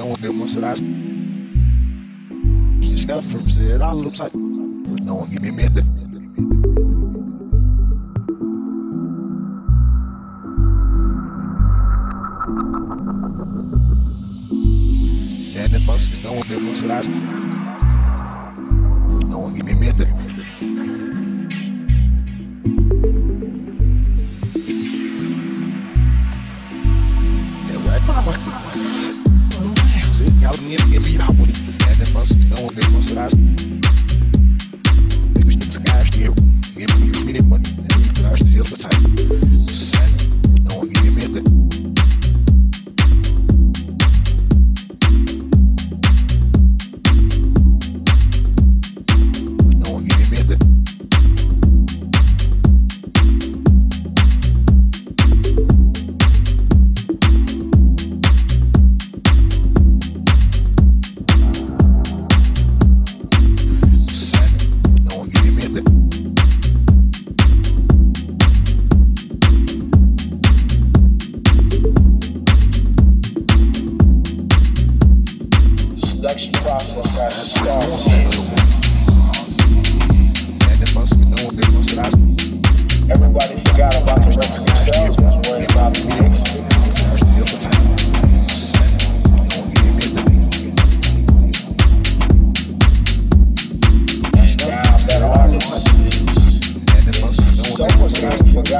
não no He's got from zero, I looks like Não give me merda É, não posso não demonstrar Não give me merda That's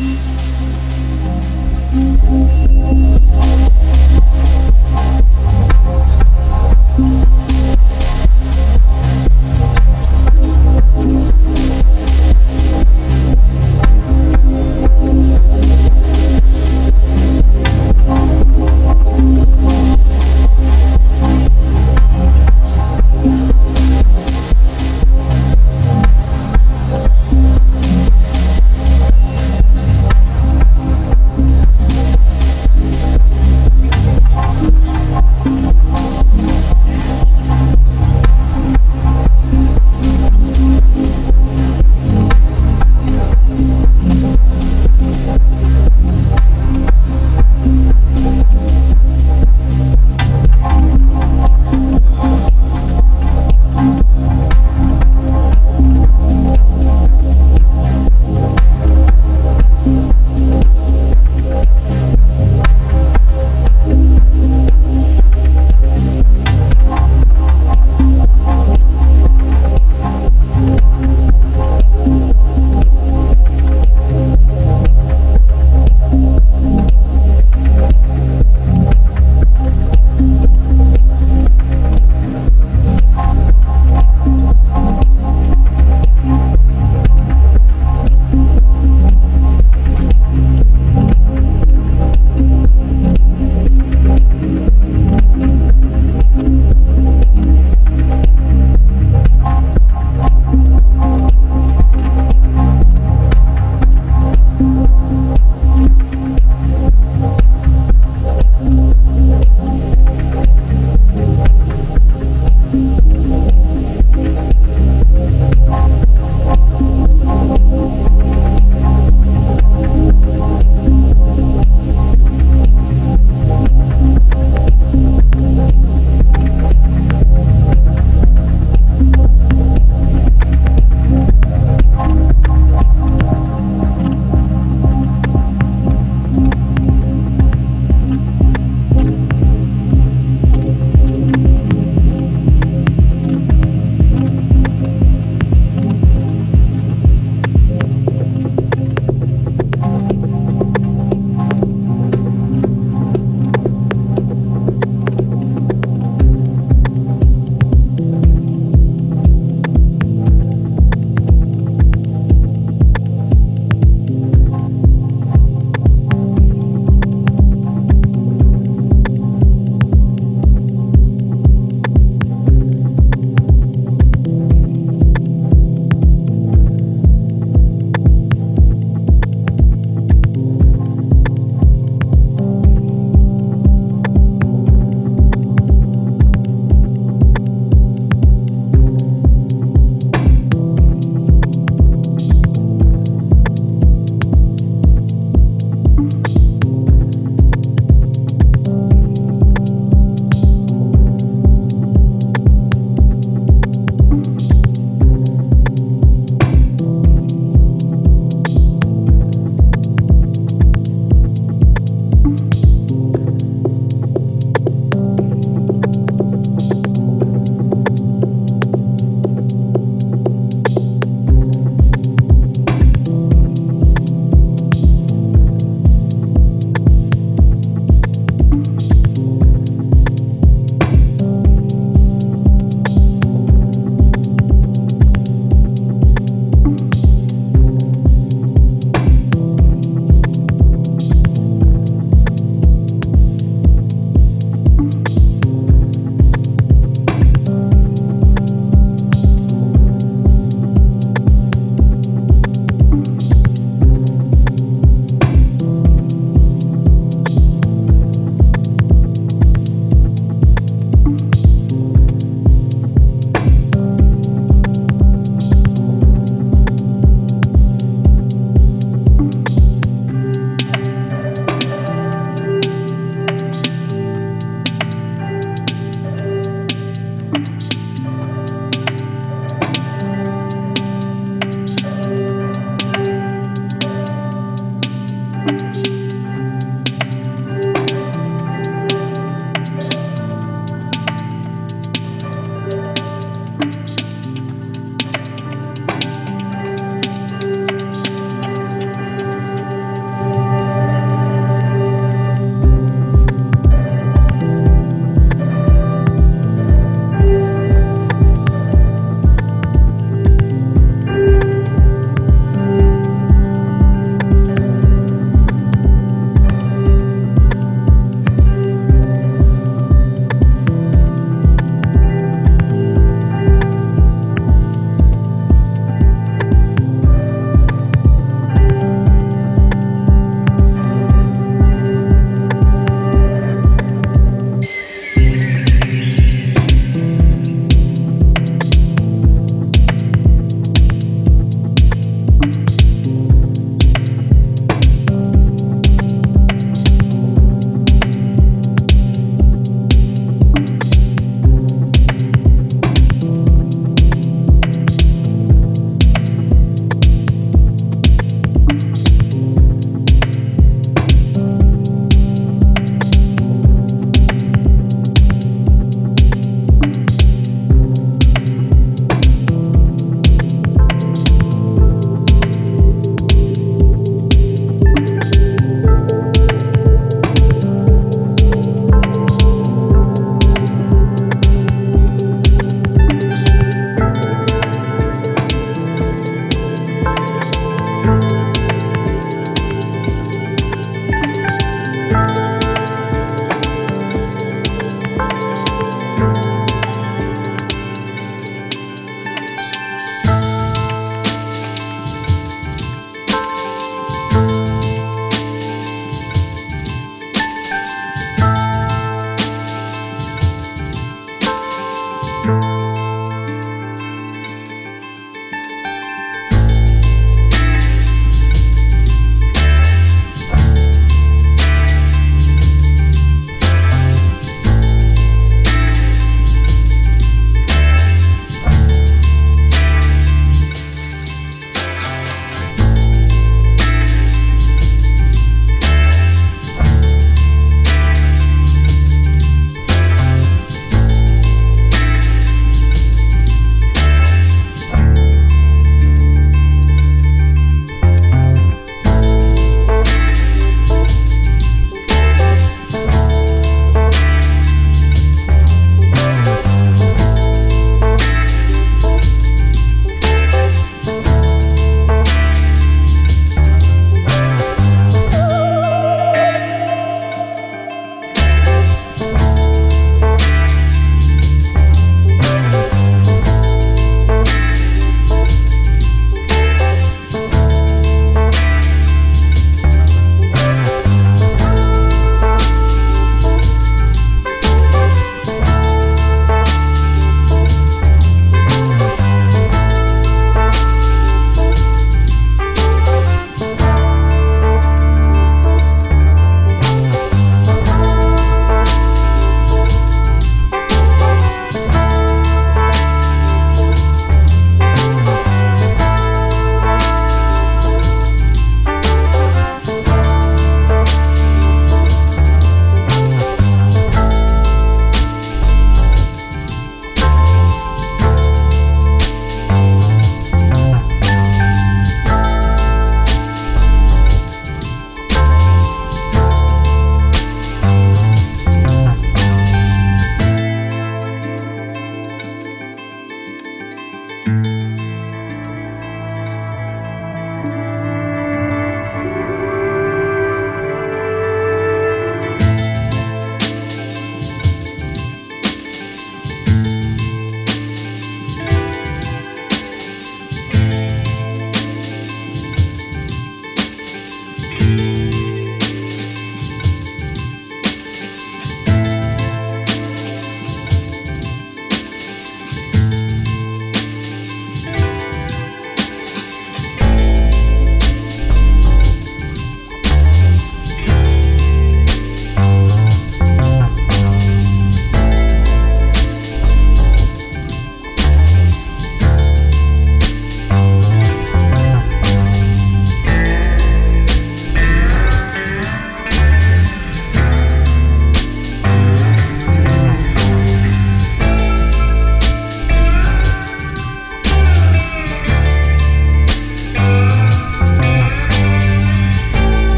Música